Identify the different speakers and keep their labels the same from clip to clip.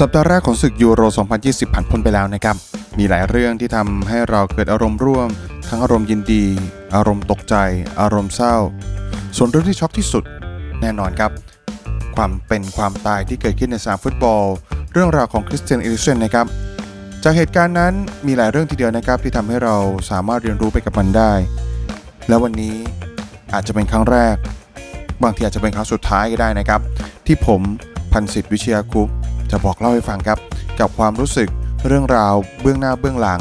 Speaker 1: สัปดาห์แรกของศึกยูโร 2020 ผ่านพ้นไปแล้วนะครับ มีหลายเรื่องที่ทำให้เราเกิดอารมณ์ร่วม ทั้งอารมณ์ยินดี อารมณ์ตกใจ อารมณ์เศร้า ส่วนเรื่องที่ช็อกที่สุด แน่นอนครับ ความเป็นความตายที่เกิดขึ้นในสนามฟุตบอล เรื่องราวของคริสเตียนเอริเซนนะครับ จากเหตุการณ์นั้นมีหลายเรื่องทีเดียวนะครับ ที่ทำให้เราสามารถเรียนรู้ไปกับมันได้ และวันนี้อาจจะเป็นครั้งแรก บางทีอาจจะเป็นครั้งสุดท้ายก็ได้นะครับ ที่ผมพันสิทธิ์วิชยคุป จะบอกเล่าให้ฟังครับ กับความรู้สึกเรื่องราวเบื้องหน้าเบื้องหลัง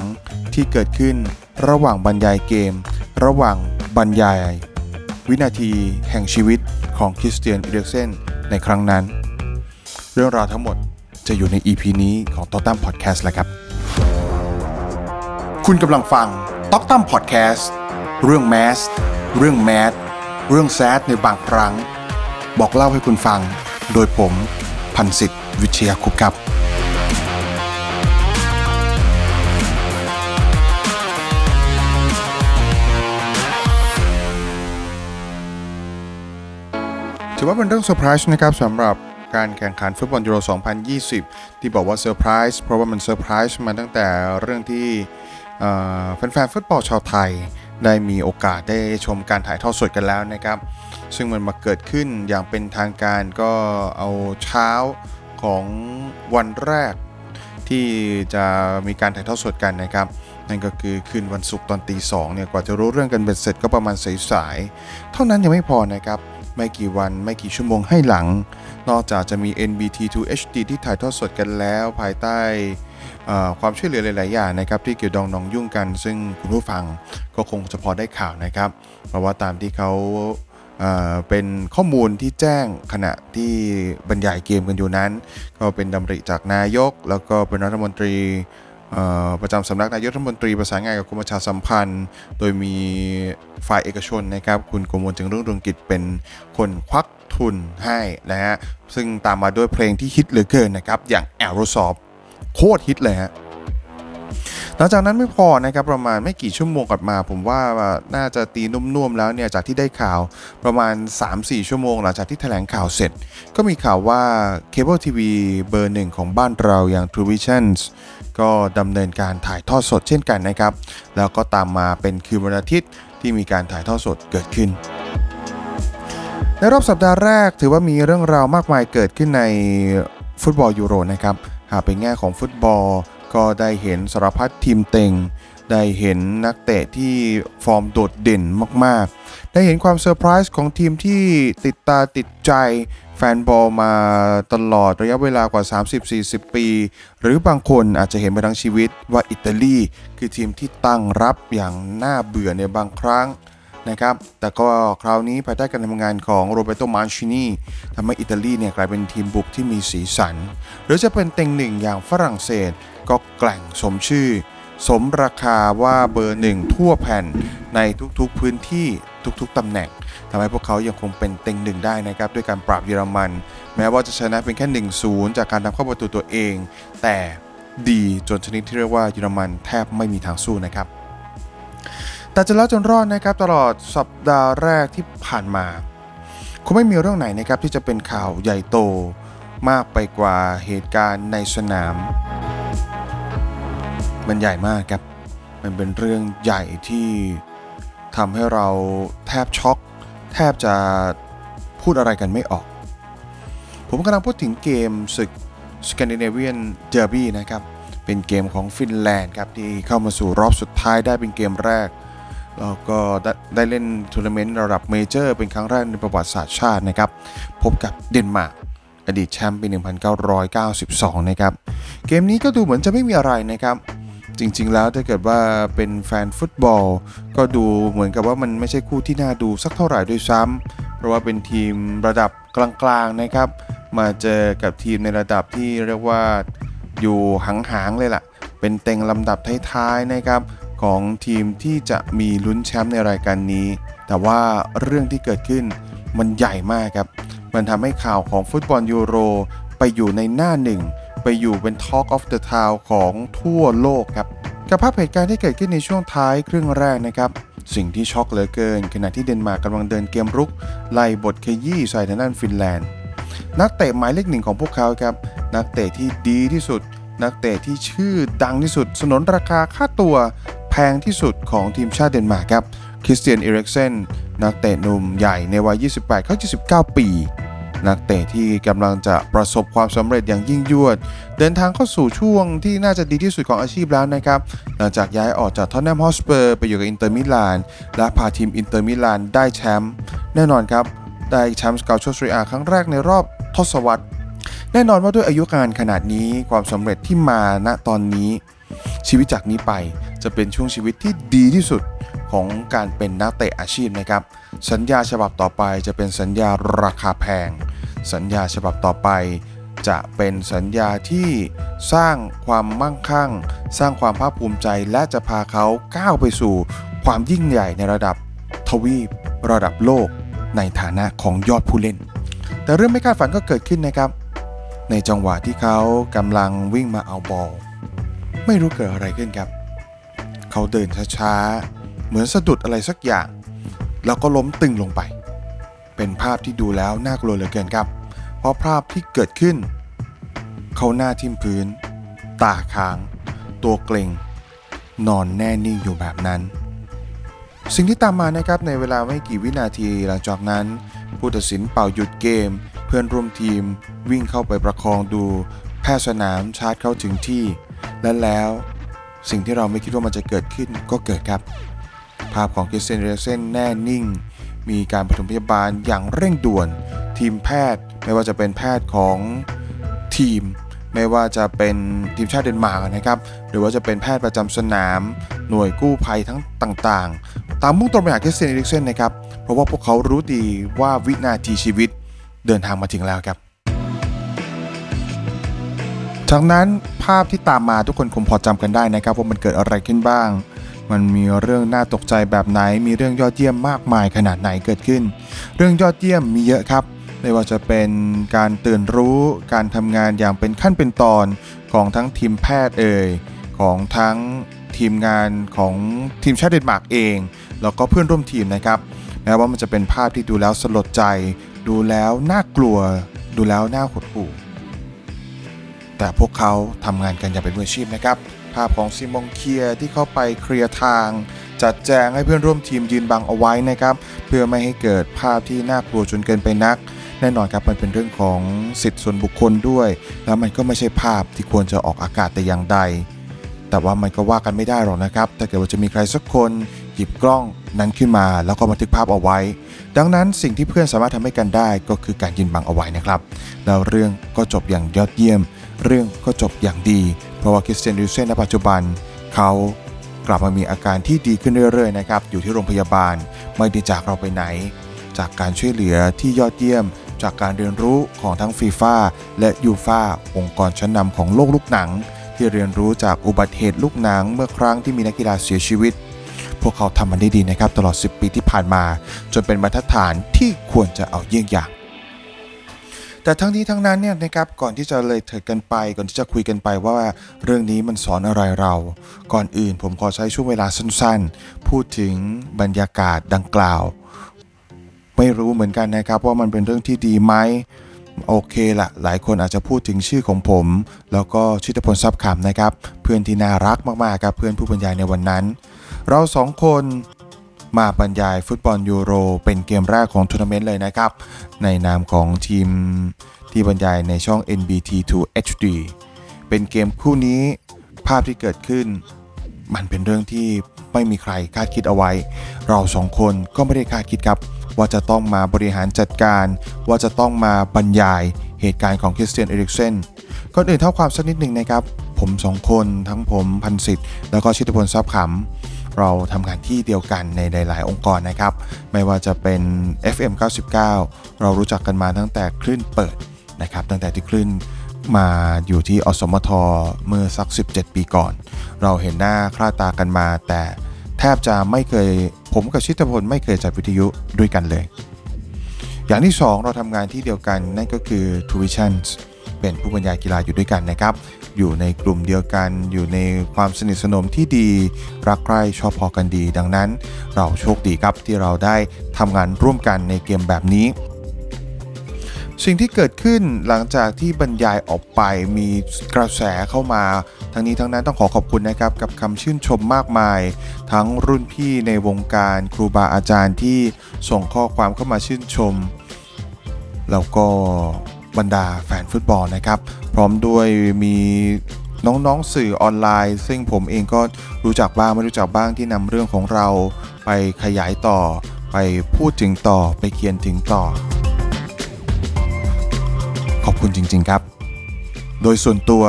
Speaker 1: ที่เกิดขึ้นระหว่างบรรยายเกม ระหว่างบรรยาย วินาทีแห่งชีวิตของคริสเตียนอีเดกเซนในครั้งนั้น เรื่องราวทั้งหมดจะอยู่ใน EP นี้ของตอตั้มพอดแคสต์แหล้วครับ คุณกำลังฟังต็อกตั้มพอดแคสต์เรื่อง match เรื่อง mass เรื่อง sad ในบางครั้ง บอกเล่าให้คุณฟัง โดยผมพันสิทธิ วิชียคุปครับถือว่าเป็นเรื่องเซอร์ไพรส์นะครับสำหรับการแข่งขันฟุตบอลยูโร 2020 ที่บอกว่าเซอร์ไพรส์เพราะว่ามันเซอร์ไพรส์มาตั้งแต่เรื่องที่แฟนๆฟุตบอลชาวไทย ได้มีโอกาสได้ชมการถ่ายทอดสดกันแล้วนะครับ ซึ่งมันมาเกิดขึ้นอย่างเป็นทางการก็เอาเช้า ของวันแรกที่จะมีการถ่ายทอดสดกันนะครับ นั่นก็คือคืนวันศุกร์ตอนตีสองเนี่ยกว่าจะรู้เรื่องกันเบ็ดเสร็จก็ประมาณสายๆเท่านั้นยังไม่พอนะครับ ไม่กี่วันไม่กี่ชั่วโมงให้หลัง นอกจากจะมี NBT 2 HD ที่ถ่ายทอดสดกันแล้ว ภายใต้อ่อความช่วยเหลือหลาย ๆ อย่างนะครับ ที่เกี่ยวดองนองยุ่งกัน ซึ่งคุณผู้ฟังก็คงจะพอได้ข่าวนะครับ เพราะว่าตามที่เขา เป็นข้อมูลที่แจ้งขณะที่บรรยายเกมกันอยู่นั้น ก็เป็นดำริจากนายก แล้วก็เป็นรัฐมนตรีประจำสำนักนายกรัฐมนตรีประสานงานกับกรมประชาสัมพันธ์ โดยมีฝ่ายเอกชนนะครับ คุณกมลจึงรุ่งเรืองกิจเป็นคนควักทุนให้นะฮะซึ่งตามมาด้วยเพลงที่ฮิตเหลือเกินนะครับ อย่าง a e r o s o f t โคตรฮิตเลยฮะ หลังจากนั้นไม่พอนะครับประมาณไม่กี่ชั่วโมงกลับมา ผมว่าน่าจะตีนุ่มๆแล้วเนี่ยจากที่ได้ข่าวประมาณ 3-4 ชั่วโมง หลังจากที่แถลงข่าวเสร็จ ก็มีข่าวว่าเคเบิลทีวีเบอร์หนึ่งของบ้านเราอย่าง True Vision ก็ดำเนินการถ่ายทอดสดเช่นกันนะครับ แล้วก็ตามมาเป็นคืนวันอาทิตย์ที่มีการถ่ายทอดสดเกิดขึ้นในรอบสัปดาห์แรกถือว่ามีเรื่องราวมากมายเกิดขึ้นในฟุตบอลยูโรนะครับหากเป็นแง่ของฟุตบอล ก็ได้เห็นสารพัดทีมเต็ง ได้เห็นนักเตะที่ฟอร์มโดดเด่นมากๆ ได้เห็นความเซอร์ไพรส์ของทีมที่ติดตาติดใจแฟนบอลมาตลอดระยะเวลากว่า 30-40 ปี หรือบางคนอาจจะเห็นมาทั้งชีวิตว่าอิตาลีคือทีมที่ตั้งรับอย่างน่าเบื่อในบางครั้งนะครับ แต่ก็คราวนี้ภายใต้การทำงานของโรเบโตมาชินีทำให้อิตาลีเนี่ยกลายเป็นทีมบุกที่มีสีสัน หรือจะเป็นเต็งหนึ่งอย่างฝรั่งเศส ก็แกล่งสมชื่อ สมราคาว่าเบอร์หนึ่งทั่วแผ่นในทุกๆพื้นที่ทุกๆตำแหน่งทำให้พวกเขายังคงเป็นเต็งหนึ่งได้นะครับ ด้วยการปราบเยอรมัน แม้ว่าจะชนะเป็นแค่ 1-0 จากการทำเข้าประตูตัวเอง แต่ดีจนชนิดที่เรียกว่าเยอรมันแทบไม่มีทางสู้นะครับ แต่จะแล้วจนรอดนะครับตลอดสัปดาห์แรกที่ผ่านมาคงไม่มีเรื่องไหนนะครับที่จะเป็นข่าวใหญ่โตมากไปกว่าเหตุการณ์ในสนาม มันใหญ่มากครับ มันเป็นเรื่องใหญ่ที่ทำให้เราแทบช็อก แทบจะพูดอะไรกันไม่ออก ผมกำลังพูดถึงเกมศึก Scandinavian Derby นะครับ เป็นเกมของฟินแลนด์ครับ ที่เข้ามาสู่รอบสุดท้ายได้เป็นเกมแรก แล้วก็ได้เล่นทัวร์นาเมนต์ระดับเมเจอร์เป็นครั้งแรกในประวัติศาสตร์ชาตินะครับ พบกับเดนมาร์กอดีตแชมป์ปี 1992 นะครับ เกมนี้ก็ดูเหมือนจะไม่มีอะไรนะครับ จริง ๆ แล้วถ้าเกิดว่าเป็นแฟนฟุตบอล ก็ดูเหมือนกับว่ามันไม่ใช่คู่ที่น่าดูสักเท่าไหร่ด้วยซ้ำำเพราะว่าเป็นทีมระดับกลางๆนะครับ มาเจอกับทีมในระดับที่เรียกว่าอยู่หางๆเลยล่ะ เป็นเต็งลำดับท้ายๆนะครับของทีมที่จะมีลุ้นแชมป์ในรายการนี้ แต่ว่าเรื่องที่เกิดขึ้นมันใหญ่มากครับ มันทำให้ข่าวของฟุตบอลยูโรไปอยู่ในหน้าหนึ่ง ไปอยู่เป็น Talk of the Town ของทั่วโลกครับ กับภาพเหตุการณ์ที่เกิดขึ้นในช่วงท้ายครึ่งแรกนะครับ สิ่งที่ช็อกเหลือเกิน ขณะที่เดนมาร์กกำลังเดินเกมรุก ไล่บดขยี้ใส่ทางด้านฟินแลนด์ นักเตะหมายเลขหนึ่งของพวกเขาครับ นักเตะที่ดีที่สุด นักเตะที่ชื่อดังที่สุด สนนราคาค่าตัวแพงที่สุดของทีมชาติเดนมาร์กครับคริสเตียนเอริกเซนนักเตะหนุ่มใหญ่ในวัย 28 เข้า 29 ปี นักเตะที่กำลังจะประสบความสำเร็จอย่างยิ่งยวด เดินทางเข้าสู่ช่วงที่น่าจะดีที่สุดของอาชีพแล้วนะครับหลังจากย้ายออกจากทอตแนมฮอตสเปอร์ไปอยู่กับอินเตอร์มิลานและพาทีมอินเตอร์มิลานได้แชมป์แน่นอนครับได้แชมป์กัลโชเซเรียอาครั้งแรกในรอบทศวรรษแน่นอนว่าด้วยอายุการขนาดนี้ความสำเร็จที่มาณตอนนี้ ชีวิตจากนี้ไปจะเป็นช่วงชีวิตที่ดีที่สุดของการเป็นนักเตะอาชีพนะครับ สัญญาฉบับต่อไปจะเป็นสัญญาราคาแพง สัญญาฉบับต่อไป จะเป็นสัญญาที่สร้างความมั่งคั่ง สร้างความภาคภูมิใจและจะพาเขาก้าวไปสู่ความยิ่งใหญ่ในระดับทวีประดับโลกในฐานะของยอดผู้เล่น แต่เรื่องไม่คาดฝันก็เกิดขึ้นนะครับ ในจังหวะที่เขากำลังวิ่งมาเอาบอล ไม่รู้เกิดอะไรขึ้นครับ เขาเดินช้าๆ เหมือนสะดุดอะไรสักอย่าง แล้วก็ล้มตึงลงไป เป็นภาพที่ดูแล้วน่ากลัวเหลือเกินครับ เพราะภาพที่เกิดขึ้น เขาหน้าทิ่มพื้น ตาค้าง ตัวเกร็ง นอนแน่นิ่งอยู่แบบนั้น สิ่งที่ตามมานะครับในเวลาไม่กี่วินาทีหลังจากนั้น ผู้ตัดสินเป่าหยุดเกม เพื่อนร่วมทีม วิ่งเข้าไปประคองดู แพทย์สนามชาร์จเข้าถึงที่ และแล้วสิ่งที่เราไม่คิดว่ามันจะเกิดขึ้นก็เกิดครับ ภาพของคริสเตียนเรเซนแน่นิ่ง มีการปฐมพยาบาลอย่างเร่งด่วน ทีมแพทย์ ไม่ว่าจะเป็นแพทย์ของทีม ไม่ว่าจะเป็นทีมชาติเดนมาร์กนะครับ หรือว่าจะเป็นแพทย์ประจำสนาม หน่วยกู้ภัยทั้งต่างๆ ตามมุ่งตรงไปหาคริสเตียนเอริกเซนนะครับ เพราะว่าพวกเขารู้ดีว่าวินาทีชีวิตเดินทางมาถึงแล้วครับจากนั้นภาพที่ตามมาทุกคนคงพอจำกันได้นะครับว่ามันเกิดอะไรขึ้นบ้าง มันมีเรื่องน่าตกใจแบบไหน มีเรื่องยอดเยี่ยมมากมายขนาดไหนเกิดขึ้น เรื่องยอดเยี่ยมมีเยอะครับไม่ว่าจะเป็นการตื่นรู้การทำงานอย่างเป็นขั้นเป็นตอนของทั้งทีมแพทย์เอ่ยของทั้งทีมงานของทีมชาติเดนมาร์กเอง แล้วก็เพื่อนร่วมทีมนะครับแม้ว่ามันจะเป็นภาพที่ดูแล้วสลดใจ ดูแล้วน่ากลัว ดูแล้วน่าหดหู่แต่พวกเขาทำงานกันอย่างเป็นมืออาชีพนะครับ ภาพของซิมองเคียที่เข้าไปเคลียร์ทาง จัดแจงให้เพื่อนร่วมทีมยืนบังเอาไว้นะครับ เพื่อไม่ให้เกิดภาพที่น่ากลัวจนเกินไปนัก แน่นอนครับมันเป็นเรื่องของสิทธิส่วนบุคคลด้วย แล้วมันก็ไม่ใช่ภาพที่ควรจะออกอากาศแต่อย่างใด แต่ว่ามันก็ว่ากันไม่ได้หรอกนะครับถ้าเกิดว่าจะมีใครสักคนหยิบกล้องนั้นขึ้นมา แล้วก็บันทึกภาพเอาไว้ ดังนั้นสิ่งที่เพื่อนสามารถทำให้กันได้ก็คือการยืนบังเอาไว้นะครับ แล้วเรื่องก็จบอย่างยอดเยี่ยม เรื่องก็จบอย่างดี เพราะว่าคริสเตียนดิวเซนในปัจจุบันเขากลับมามีอาการที่ดีขึ้นเรื่อยๆนะครับอยู่ที่โรงพยาบาลไม่ได้จากเราไปไหน จากการช่วยเหลือที่ยอดเยี่ยม จากการเรียนรู้ของทั้งฟีฟ่าและยูฟ่าองค์กรชั้นนำของโลกลูกหนัง ที่เรียนรู้จากอุบัติเหตุลูกหนังเมื่อครั้งที่มีนักกีฬาเสียชีวิต พวกเขาทำมันได้ดีนะครับตลอด 10 ปีที่ผ่านมา จนเป็นบรรฐานที่ควรจะเอาเยี่ยงอย่าง แต่ทั้งนี้ทั้งนั้นเนี่ยนะครับก่อนที่จะเลยเถิดกันไป ก่อนที่จะคุยกันไปว่าเรื่องนี้มันสอนอะไรเรา ก่อนอื่นผมขอใช้ช่วงเวลาสั้นๆ พูดถึงบรรยากาศดังกล่าว ไม่รู้เหมือนกันนะครับว่ามันเป็นเรื่องที่ดีไหมโอเคละหลายคนอาจจะพูดถึงชื่อของผม แล้วก็ชิตพลทรัพย์ขำนะครับ เพื่อนที่น่ารักมากๆครับเพื่อนผู้บรรยายในวันนั้น เราสองคน มาบรรยายฟุตบอลยูโร เป็นเกมแรกของทัวร์นาเมนต์เลยนะครับ ในนามของทีมที่บรรยายในช่อง NBT2 HD เป็นเกมคู่นี้ภาพที่เกิดขึ้น มันเป็นเรื่องที่ไม่มีใครคาดคิดเอาไว้ เราสองคนก็ไม่ได้คาดคิดครับ ว่าจะต้องมาบริหารจัดการ ว่าจะต้องมาบรรยายเหตุการณ์ของคริสเตียนเอริกเซนก่อนอื่นเท้าความสักนิดหนึ่งนะครับ ผมสองคนทั้งผมพันสิทธิ์แล้วก็ชิตพลทรัพย์ขำ เราทำงานที่เดียวกันในหลาย ๆ องค์กรนะครับ ไม่ว่าจะเป็น FM 99 เรารู้จักกันมาตั้งแต่คลื่นเปิดนะครับ ตั้งแต่ที่คลื่นมาอยู่ที่อสมทเมื่อสัก 17 ปีก่อน เราเห็นหน้าคลาดตากันมา แต่แทบจะไม่เคยผมกับชิตพลไม่เคยจัดวิทยุด้วยกันเลย อย่างที่ 2 เราทำงานที่เดียวกันนั่นก็คือ t u i t i o n เป็นผู้บรรยายกีฬาอยู่ด้วยกันนะครับ อยู่ในกลุ่มเดียวกัน อยู่ในความสนิทสนมที่ดี รักใคร่ชอบพอกันดี ดังนั้น เราโชคดีครับที่เราได้ทำงานร่วมกันในเกมแบบนี้สิ่งที่เกิดขึ้นหลังจากที่บรรยายออกไปมีกระแสเข้ามา ทั้งนี้ทั้งนั้นต้องขอขอบคุณนะครับกับคำชื่นชมมากมาย ทั้งรุ่นพี่ในวงการครูบาอาจารย์ที่ส่งข้อความเข้ามาชื่นชม แล้วก็ บรรดาแฟนฟุตบอลนะครับ พร้อมด้วยมีน้องๆสื่อออนไลน์ ซึ่งผมเองก็รู้จักบ้างไม่รู้จักบ้างที่นำเรื่องของเราไปขยายต่อ ไปพูดถึงต่อไปเขียนถึงต่อ ขอบคุณจริง ๆครับ โดยส่วนตัว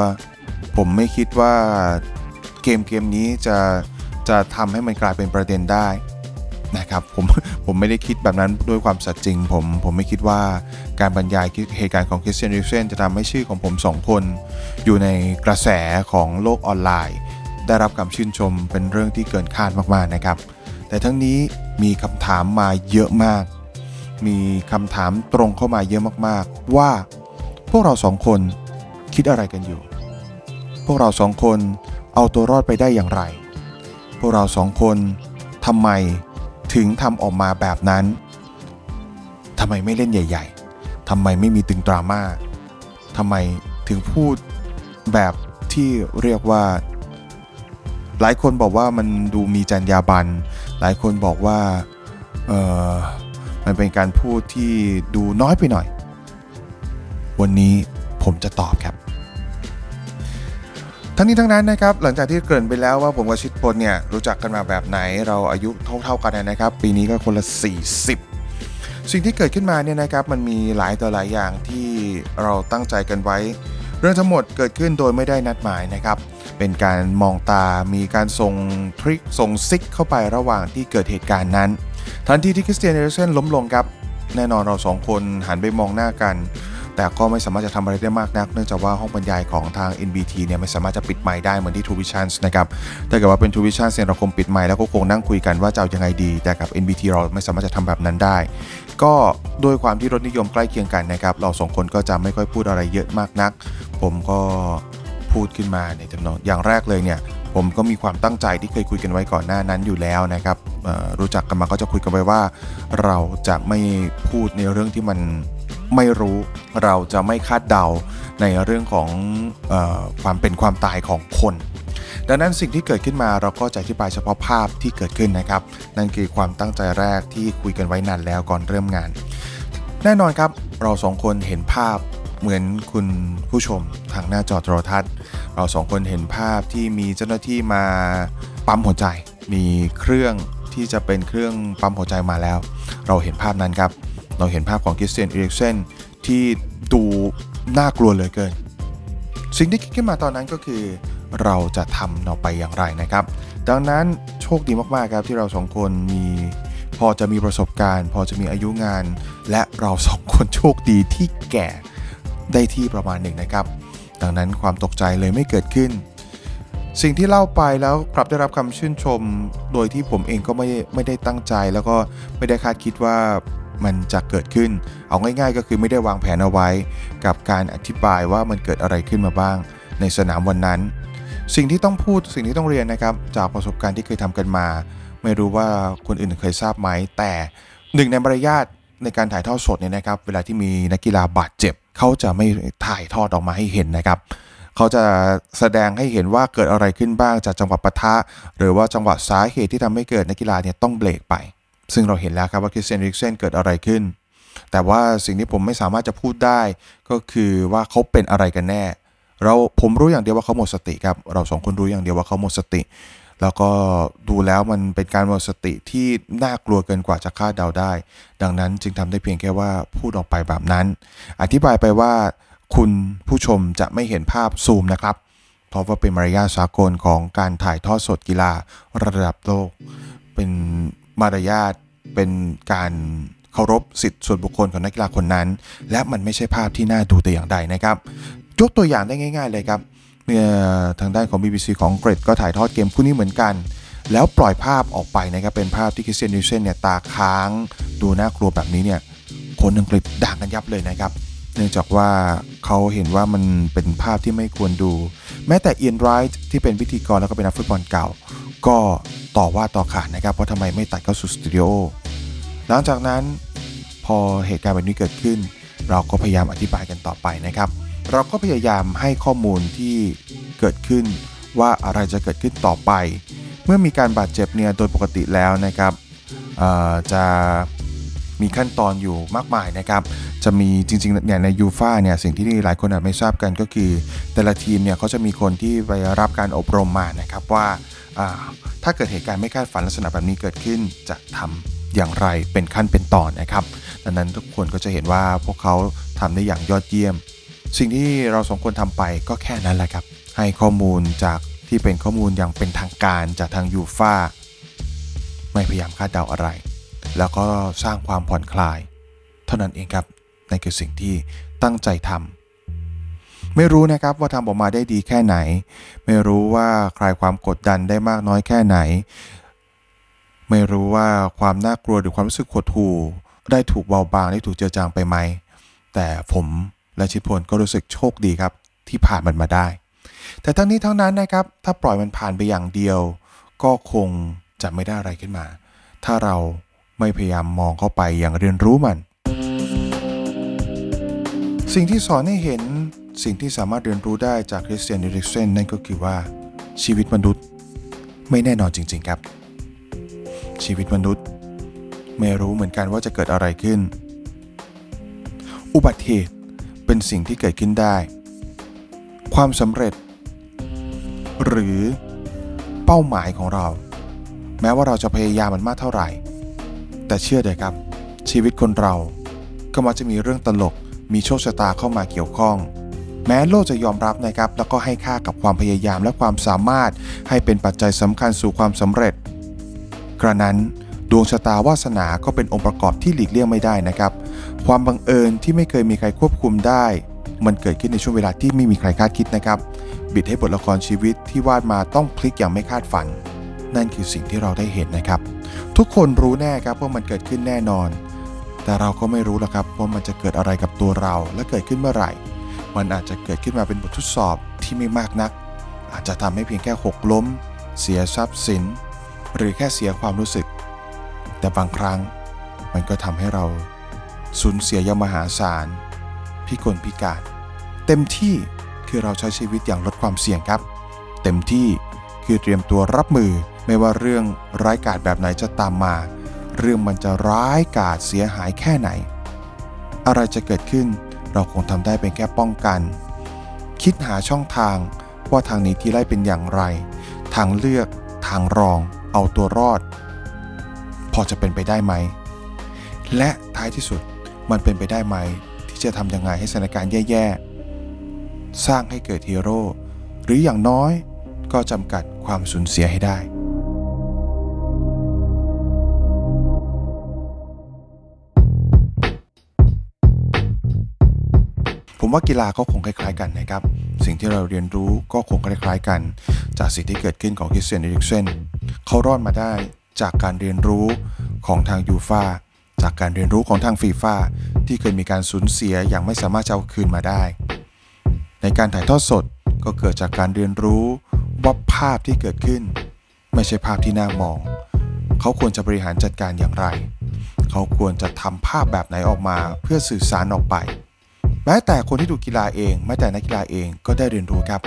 Speaker 1: ผมไม่คิดว่าเกมเกมนี้จะจะทำให้มันกลายเป็นประเด็นได้ นะครับผมผมไม่ได้คิดแบบนั้นด้วยความสัตย์จริง ผมผมไม่คิดว่าการบรรยายเหตุการณ์ของคริสเตียนริเซนจะทำให้ชื่อของผมสองคน อยู่ในกระแสของโลกออนไลน์ ได้รับการชื่นชมเป็นเรื่องที่เกินคาดมากๆนะครับ แต่ทั้งนี้มีคำถามมาเยอะมาก มีคำถามตรงเข้ามาเยอะมากๆ ว่าพวกเราสองคนคิดอะไรกันอยู่ พวกเราสองคนเอาตัวรอดไปได้อย่างไร พวกเราสองคนทำไม ถึงทำออกมาแบบนั้นทำไมไม่เล่นใหญ่ ๆทำไมไม่มีตึงดราม่าทำไมถึงพูดแบบที่เรียกว่า หลายคนบอกว่ามันดูมีจรรยาบรรณหลายคนบอกว่าเออมันเป็นการพูดที่ดูน้อยไปหน่อย วันนี้ผมจะตอบครับ ทั้งนี้ทั้งนั้นนะครับหลังจากที่เกริ่นไปแล้วว่าผมกับชิดพลเนี่ยรู้จักกันมาแบบไหนเราอายุเท่าๆกันนะครับ ปีนี้ก็คนละ 40 สิ่งที่เกิดขึ้นมาเนี่ยนะครับมันมีหลายต่อหลายอย่างที่เราตั้งใจกันไว้ เรื่องทั้งหมดเกิดขึ้นโดยไม่ได้นัดหมายนะครับ เป็นการมองตามีการส่งทริคส่งซิกเข้าไประหว่างที่เกิดเหตุการณ์นั้น ทันทีที่คริสเตียนเอริกเซนล้มลงครับแน่นอนเราสองคนหันไปมองหน้ากัน แต่ก็ไม่สามารถจะทำอะไรได้มากนัก เนื่องจากว่าห้องบรรยายของทาง NBT เนี่ยไม่สามารถจะปิดไมค์ได้เหมือนที่ True Vision นะครับถ้าเกิดว่าเป็น True Vision เนี่ยเราคงปิดไมค์แล้วก็คงนั่งคุยกันว่าจะเอายังไงดี แต่กับ NBT เราไม่สามารถจะทำแบบนั้นได้ ก็ด้วยความที่รถนิยมใกล้เคียงกันนะครับเราสองคนก็จะไม่ค่อยพูดอะไรเยอะมากนัก ผมก็พูดขึ้นมาในจำนวนอย่างแรกเลยเนี่ยผมก็มีความตั้งใจที่เคยคุยกันไว้ก่อนหน้านั้นอยู่แล้วนะครับรู้จักกันมาก็จะคุยกันไว้ว่า เราจะไม่พูดในเรื่องที่มัน ไม่รู้เราจะไม่คาดเดาในเรื่องของออความเป็นความตายของคน ดังนั้นสิ่งที่เกิดขึ้นมาเราก็จะอธิบายเฉพาะภาพที่เกิดขึ้นนะครับ นั่นคือความตั้งใจแรกที่คุยกันไว้นานแล้วก่อนเริ่มงาน แน่นอนครับเราสองคนเห็นภาพเหมือนคุณผู้ชมทางหน้าจอโทรทัศน์ เราสองคนเห็นภาพที่มีเจ้าหน้าที่มาปั๊มหัวใจ มีเครื่องที่จะเป็นเครื่องปั๊มหัวใจมาแล้ว เราเห็นภาพนั้นครับ เราเห็นภาพของคริสเตียนเอริกเซนที่ดูน่ากลัวเลือเกิน สิ่งที่คิดขึ้นมาตอนนั้นก็คือ เราจะทำต่อไปอย่างไรนะครับ ดังนั้นโชคดีมากๆครับที่เราสองคนมีพอจะมีประสบการณ์ พอจะมีอายุงาน และเราสองคนโชคดีที่แก่ได้ที่ประมาณหนึ่งนะครับ ดังนั้นความตกใจเลยไม่เกิดขึ้น สิ่งที่เล่าไปแล้วกลับได้รับคำชื่นชม โดยที่ผมเองก็ไม่ไม่ได้ตั้งใจ แล้วก็ไม่ได้คาดคิดว่า มันจะเกิดขึ้น เอาง่ายๆ ก็คือไม่ได้วางแผนเอาไว้ กับการอธิบายว่ามันเกิดอะไรขึ้นมาบ้าง ในสนามวันนั้น สิ่งที่ต้องพูดสิ่งที่ต้องเรียนนะครับ จากประสบการณ์ที่เคยทำกันมา ไม่รู้ว่าคนอื่นเคยทราบไหม แต่หนึ่งในมารยาทในการถ่ายทอดสดเนี่ยนะครับ เวลาที่มีนักกีฬาบาดเจ็บ เขาจะไม่ถ่ายทอดออกมาให้เห็นนะครับเขาจะแสดงให้เห็นว่าเกิดอะไรขึ้นบ้างจากจังหวะปะทะ หรือว่าจังหวะสาเหตุที่ทำให้เกิดนักกีฬาเนี่ยต้องเบรกไป ซึ่งเราเห็นแล้วครับว่าคริสเตียนริกเซนเกิดอะไรขึ้น แต่ว่าสิ่งที่ผมไม่สามารถจะพูดได้ก็คือว่าเขาเป็นอะไรกันแน่ เราผมรู้อย่างเดียวว่าเขาหมดสติครับ เราสองคนรู้อย่างเดียวว่าเขาหมดสติ แล้วก็ดูแล้วมันเป็นการหมดสติที่น่ากลัวเกินกว่าจะคาดเดาได้ ดังนั้นจึงทำได้เพียงแค่ว่าพูดออกไปแบบนั้น อธิบายไปว่าคุณผู้ชมจะไม่เห็นภาพซูมนะครับเพราะว่าเป็นมารยาทสากลของการถ่ายทอดสดกีฬาระดับโลก เป็น มารยาทเป็นการเคารพสิทธิส่วนบุคคลของนักกีฬาคนนั้น และมันไม่ใช่ภาพที่น่าดูแต่อย่างใดนะครับยกตัวอย่างได้ง่าย ๆ เลยครับเมื่อทางด้านของ BBC ของอังกฤษก็ถ่ายทอดเกมคู่นี้เหมือนกัน แล้วปล่อยภาพออกไปนะครับเป็นภาพที่คริสเตียนนิวเซนเนี่ยตาค้าง ดูน่ากลัวแบบนี้เนี่ยคนอังกฤษด่ากันยับเลยนะครับ เนื่องจากว่าเขาเห็นว่ามันเป็นภาพที่ไม่ควรดู แม้แต่เอียนไรท์ที่เป็นพิธีกรแล้วก็เป็นนักฟุตบอลเก่า ก็ ต่อว่าต่อขานนะครับเพราะทำไมไม่ตัดเข้าสู่สตูดิโอหลังจากนั้นพอเหตุการณ์แบบนี้เกิดขึ้น เราก็พยายามอธิบายกันต่อไปนะครับ เราก็พยายามให้ข้อมูลที่เกิดขึ้นว่าอะไรจะเกิดขึ้นต่อไป เมื่อมีการบาดเจ็บเนี่ยโดยปกติแล้วนะครับจะมีขั้นตอนอยู่มากมายนะครับ จะมีจริงๆเนี่ยในยูฟาเนี่ยสิ่งที่หลายคนอาจไม่ทราบกันก็คือ แต่ละทีมเนี่ยเขาจะมีคนที่ไปรับการอบรมมานะครับว่า ถ้าเกิดเหตุการณ์ไม่คาดฝันลักษณะแบบนี้เกิดขึ้นจะทำอย่างไรเป็นขั้นเป็นตอนนะครับดังนั้นทุกคนก็จะเห็นว่าพวกเขาทำได้อย่างยอดเยี่ยม สิ่งที่เราสองคนทำไปก็แค่นั้นแหละครับ ให้ข้อมูลจากที่เป็นข้อมูลอย่างเป็นทางการจากทางยูฟาไม่พยายามคาดเดาอะไร แล้วก็สร้างความผ่อนคลาย เท่านั้นเองครับนั่นคือสิ่งที่ตั้งใจทำ ไม่รู้นะครับว่าทำออกมาได้ดีแค่ไหน ไม่รู้ว่าคลายความกดดันได้มากน้อยแค่ไหน ไม่รู้ว่าความน่ากลัวหรือความรู้สึกหดหู่ได้ถูกเบาบางได้ถูกเจือจางไปไหม แต่ผมและชิพลก็รู้สึกโชคดีครับที่ผ่านมันมาได้ แต่ทั้งนี้ทั้งนั้นนะครับ ถ้าปล่อยมันผ่านไปอย่างเดียว ก็คงจะไม่ได้อะไรขึ้นมา ถ้าเราไม่พยายามมองเข้าไปอย่างเรียนรู้มัน สิ่งที่สอนให้เห็น สิ่งที่สามารถเรียนรู้ได้จากคริสเตียนดิริกเซนนั่นก็คือว่าชีวิตมนุษย์ไม่แน่นอนจริง ๆ ครับ ชีวิตมนุษย์ ไม่รู้เหมือนกันว่าจะเกิดอะไรขึ้น อุบัติเหตุเป็นสิ่งที่เกิดขึ้นได้ ความสำเร็จ หรือเป้าหมายของเรา แม้ว่าเราจะพยายามมันมากเท่าไหร่ แต่เชื่อเถอะครับ ชีวิตคนเราก็มักจะมีเรื่องตลกมีโชคชะตาเข้ามาเกี่ยวข้อง แม้โลกจะยอมรับนะครับแล้วก็ให้ค่ากับความพยายามและความสามารถ ให้เป็นปัจจัยสำคัญสู่ความสำเร็จ กระนั้นดวงชะตาวาสนาก็เป็นองค์ประกอบที่หลีกเลี่ยงไม่ได้นะครับ ความบังเอิญที่ไม่เคยมีใครควบคุมได้ มันเกิดขึ้นในช่วงเวลาที่ไม่มีใครคาดคิดนะครับ บิดให้บทละครชีวิตที่วาดมาต้องพลิกอย่างไม่คาดฝัน นั่นคือสิ่งที่เราได้เห็นนะครับ ทุกคนรู้แน่ครับว่ามันเกิดขึ้นแน่นอน แต่เราก็ไม่รู้หรอกครับว่ามันจะเกิดอะไรกับตัวเราและเกิดขึ้นเมื่อไหร่ มันอาจจะเกิดขึ้นมาเป็นบททดสอบที่ไม่มากนัก อาจจะทำให้เพียงแค่หกล้ม เสียทรัพย์สิน หรือแค่เสียความรู้สึก แต่บางครั้งมันก็ทำให้เราสูญเสียยางมหาศาลพิกลพิการ เต็มที่คือเราใช้ชีวิตอย่างลดความเสี่ยงครับ เต็มที่คือเตรียมตัวรับมือไม่ว่าเรื่องร้ายกาจแบบไหนจะตามมา เรื่องมันจะร้ายกาจเสียหายแค่ไหน อะไรจะเกิดขึ้น เราคงทำได้เป็นแค่ป้องกัน คิดหาช่องทางว่าทางนี้ที่ไล่เป็นอย่างไร ทางเลือกทางรอง เอาตัวรอด พอจะเป็นไปได้ไหม และท้ายที่สุดมันเป็นไปได้ไหม ที่จะทำยังไงให้สถานการณ์แย่ๆ สร้างให้เกิดฮีโร่หรืออย่างน้อยก็จำกัดความสูญเสียให้ได้ ว่ากีฬาก็คงคล้ายๆกันนะครับ สิ่งที่เราเรียนรู้ก็คงคล้ายๆกัน จากสิ่งที่เกิดขึ้นของคริสเตียนเอริกเซนเขารอดมาได้จากการเรียนรู้ของทางยูฟาจากการเรียนรู้ของทางฟีฟ่าที่เคยมีการสูญเสียอย่างไม่สามารถจะเอาคืนมาได้ ในการถ่ายทอดสดก็เกิดจากการเรียนรู้ว่าภาพที่เกิดขึ้น ไม่ใช่ภาพที่น่ามอง เขาควรจะบริหารจัดการอย่างไร เขาควรจะทำภาพแบบไหนออกมาเพื่อสื่อสารออกไป แม้แต่คนที่ดูกีฬาเอง แม้แต่นักกีฬาเองก็ได้เรียนรู้ครับ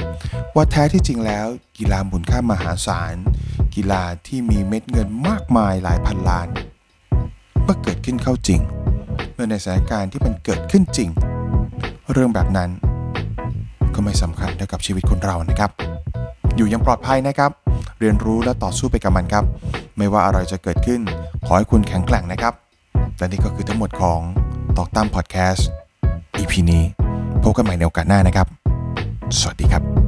Speaker 1: ว่าแท้ที่จริงแล้ว กีฬามุนค่ามหาศาล กีฬาที่มีเม็ดเงินมากมายหลายพันล้านเมื่อเกิดขึ้นเข้าจริง เมื่อในสถานการณ์ที่มันเกิดขึ้นจริง เรื่องแบบนั้น ก็ไม่สำคัญเท่ากับชีวิตคนเรานะครับ อยู่ยังปลอดภัยนะครับ เรียนรู้และต่อสู้ไปกับมันครับ ไม่ว่าอะไรจะเกิดขึ้น ขอให้คุณแข็งแกร่งนะครับและนี่ก็คือทั้งหมดของตอกตั้มพอดแคสต์ EP นี้พบกันใหม่ในโอกาสหน้านะครับ สวัสดีครับ